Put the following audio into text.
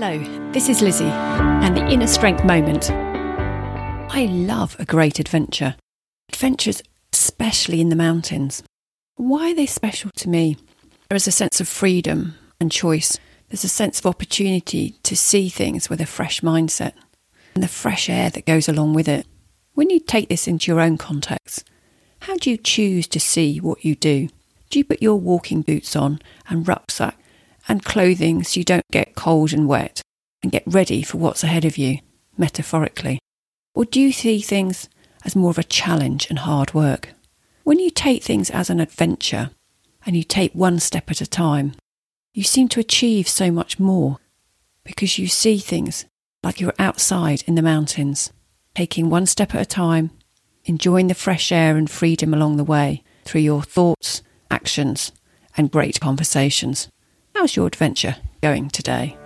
Hello, this is Lizzie and the Inner Strength Moment. I love a great adventure. Adventures, especially in the mountains. Why are they special to me? There is a sense of freedom and choice. There's a sense of opportunity to see things with a fresh mindset and the fresh air that goes along with it. When you take this into your own context, how do you choose to see what you do? Do you put your walking boots on and rucksack and clothing so you don't get cold and wet and get ready for what's ahead of you, metaphorically? Or do you see things as more of a challenge and hard work? When you take things as an adventure and you take one step at a time, you seem to achieve so much more because you see things like you're outside in the mountains, taking one step at a time, enjoying the fresh air and freedom along the way through your thoughts, actions, and great conversations. How's your adventure going today?